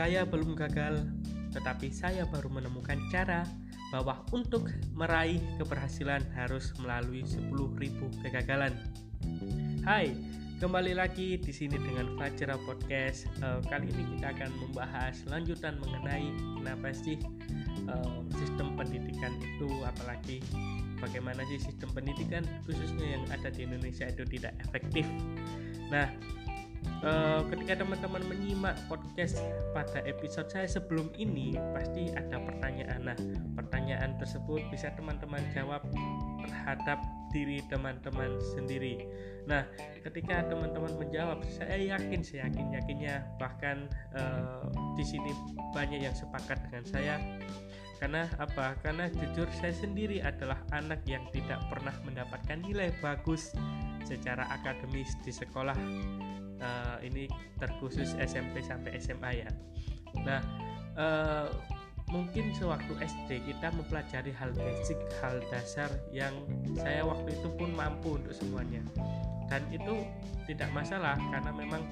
Saya belum gagal, tetapi saya baru menemukan cara bahwa untuk meraih keberhasilan harus melalui 10.000 kegagalan. Hai, kembali lagi di sini dengan Fajra Podcast. Uh, kali ini kita akan membahas lanjutan mengenai kenapa sih uh, sistem pendidikan itu, apalagi bagaimana sih sistem pendidikan khususnya yang ada di Indonesia itu tidak efektif. Nah, uh, ketika teman-teman menyimak podcast pada episode saya sebelum ini pasti ada pertanyaan. Nah pertanyaan tersebut bisa teman-teman jawab terhadap diri teman-teman sendiri. Nah ketika teman-teman menjawab saya yakin saya yakin yakinnya bahkan uh, di sini banyak yang sepakat dengan saya karena apa? Karena jujur saya sendiri adalah anak yang tidak pernah mendapatkan nilai bagus secara akademis di sekolah uh, ini terkhusus SMP sampai SMA ya. Nah, uh, mungkin sewaktu SD kita mempelajari hal basic, hal dasar yang saya waktu itu pun mampu untuk semuanya. Dan itu tidak masalah karena memang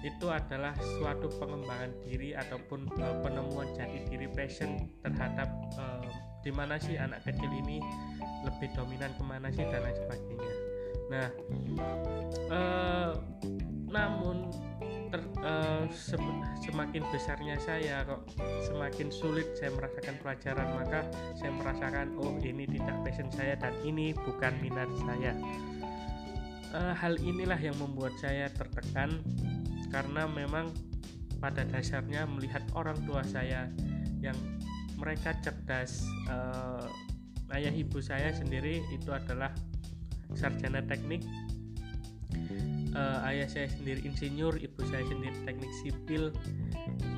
itu adalah suatu pengembangan diri ataupun uh, penemuan jati diri passion terhadap uh, di mana sih anak kecil ini lebih dominan ke mana sih dan lain sebagainya. Nah, uh, namun ter, uh, semakin besarnya saya kok semakin sulit saya merasakan pelajaran maka saya merasakan oh ini tidak passion saya dan ini bukan minat saya uh, hal inilah yang membuat saya tertekan karena memang pada dasarnya melihat orang tua saya yang mereka cerdas uh, ayah ibu saya sendiri itu adalah sarjana teknik uh, ayah saya sendiri insinyur, ibu saya sendiri teknik sipil.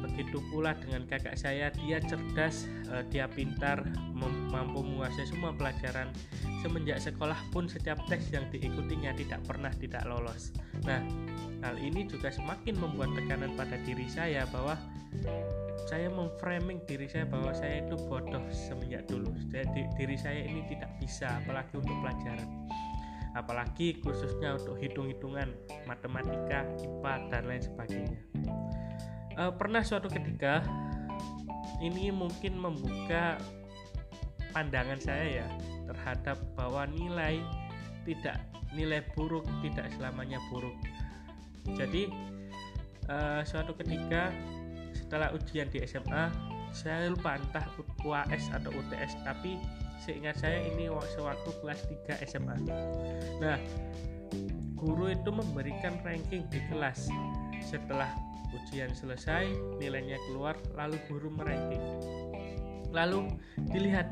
Begitu pula dengan kakak saya, dia cerdas, uh, dia pintar, mampu menguasai semua pelajaran. Semenjak sekolah pun setiap tes yang diikutinya tidak pernah tidak lolos. Nah, hal ini juga semakin membuat tekanan pada diri saya bahwa saya memframing diri saya bahwa saya itu bodoh semenjak dulu. Jadi diri saya ini tidak bisa apalagi untuk pelajaran apalagi khususnya untuk hitung-hitungan matematika, IPA dan lain sebagainya. E, pernah suatu ketika ini mungkin membuka pandangan saya ya terhadap bahwa nilai tidak nilai buruk tidak selamanya buruk. Jadi e, suatu ketika setelah ujian di SMA saya lupa entah UAS atau UTS tapi seingat saya ini sewaktu kelas 3 SMA nah guru itu memberikan ranking di kelas. Setelah ujian selesai nilainya keluar lalu guru meranking. Lalu dilihat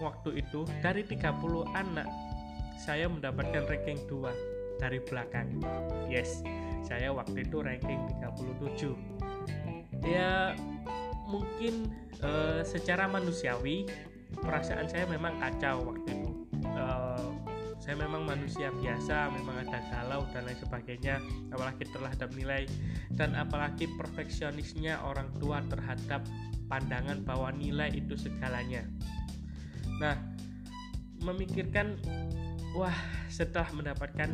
waktu itu dari 30 anak saya mendapatkan ranking 2 dari belakang. Yes saya waktu itu ranking 37 ya mungkin uh, secara manusiawi perasaan saya memang kacau waktu itu. Uh, saya memang manusia biasa memang ada galau dan lain sebagainya apalagi terhadap nilai. Dan apalagi perfeksionisnya orang tua terhadap pandangan bahwa nilai itu segalanya. Nah memikirkan wah setelah mendapatkan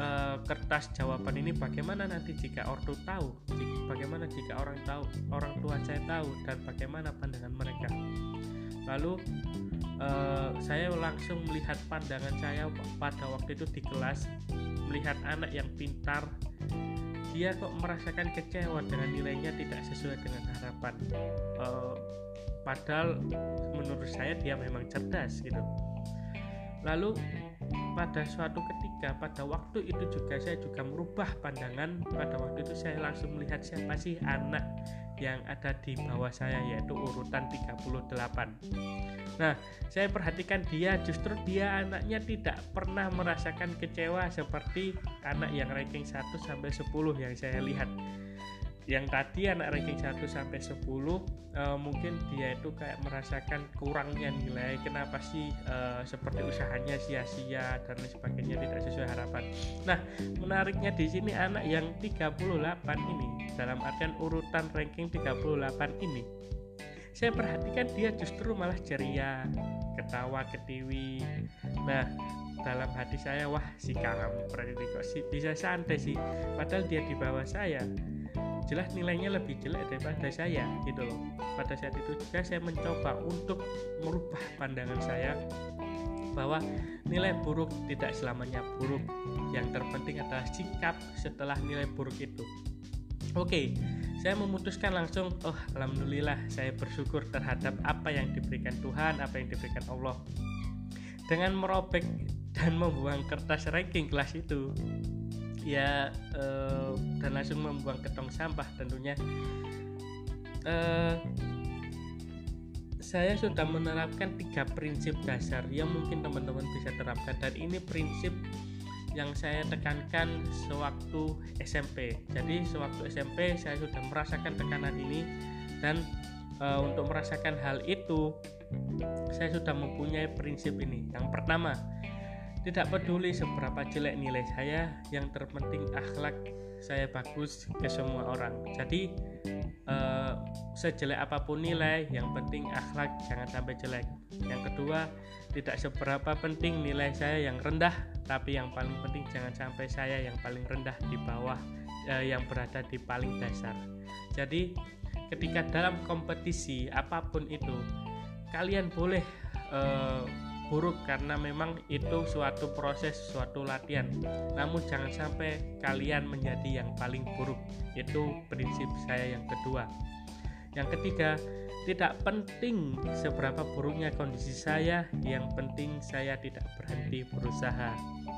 uh, kertas jawaban ini bagaimana nanti jika ortu tahu? Bagaimana jika orang tahu orang tua saya tahu dan bagaimana pandangan mereka? Lalu uh, saya langsung melihat pandangan saya pada waktu itu di kelas melihat anak yang pintar. Dia kok merasakan kecewa dengan nilainya tidak sesuai dengan harapan. Uh, padahal menurut saya dia memang cerdas gitu. Lalu pada suatu ketika pada waktu itu juga saya juga merubah pandangan. Pada waktu itu saya langsung melihat siapa sih anak yang ada di bawah saya yaitu urutan 38 nah saya perhatikan dia justru dia anaknya tidak pernah merasakan kecewa seperti anak yang ranking 1 sampai 10 yang saya lihat yang tadi anak ranking 1 sampai 10 uh, mungkin dia itu kayak merasakan kurangnya nilai kenapa sih uh, seperti usahanya sia-sia dan lain sebagainya tidak sesuai harapan. Nah, menariknya di sini anak yang 38 ini dalam artian urutan ranking 38 ini saya perhatikan dia justru malah ceria, ketawa ketiwi. Nah, dalam hati saya wah si kamu berarti kok bisa santai sih padahal dia di bawah saya jelas nilainya lebih jelek daripada saya gitu loh. Pada saat itu juga saya mencoba untuk merubah pandangan saya bahwa nilai buruk tidak selamanya buruk. Yang terpenting adalah sikap setelah nilai buruk itu. Oke saya memutuskan langsung oh alhamdulillah saya bersyukur terhadap apa yang diberikan Tuhan apa yang diberikan Allah. Dengan merobek dan membuang kertas ranking kelas itu ya uh, dan langsung membuang ke tong sampah tentunya. Uh, saya sudah menerapkan tiga prinsip dasar yang mungkin teman-teman bisa terapkan dan ini prinsip yang saya tekankan sewaktu SMP jadi sewaktu SMP saya sudah merasakan tekanan ini dan e, untuk merasakan hal itu saya sudah mempunyai prinsip ini. Yang pertama tidak peduli seberapa jelek nilai saya, yang terpenting akhlak saya bagus ke semua orang. Jadi eh, sejelek apa pun nilai, yang penting akhlak jangan sampai jelek. Yang kedua, tidak seberapa penting nilai saya yang rendah, tapi yang paling penting jangan sampai saya yang paling rendah di bawah eh, yang berada di paling dasar. Jadi ketika dalam kompetisi apa pun itu, kalian boleh eh, buruk karena memang itu suatu proses, suatu latihan. Namun jangan sampai kalian menjadi yang paling buruk. Itu prinsip saya yang kedua. Yang ketiga, tidak penting seberapa buruknya kondisi saya, yang penting saya tidak berhenti berusaha.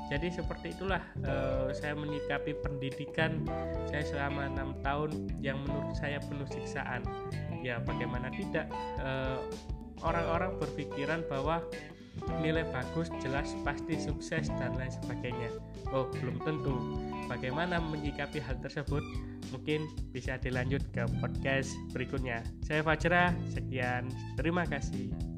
Jadi seperti itulah uh, saya menyikapi pendidikan saya selama enam tahun yang menurut saya penuh siksaan. Ya bagaimana tidak uh, orang-orang berpikiran bahwa nilai bagus, jelas, pasti sukses dan lain sebagainya. Oh, belum tentu. Bagaimana menyikapi hal tersebut? Mungkin bisa dilanjut ke podcast berikutnya. Saya Fajra, sekian. Terima kasih.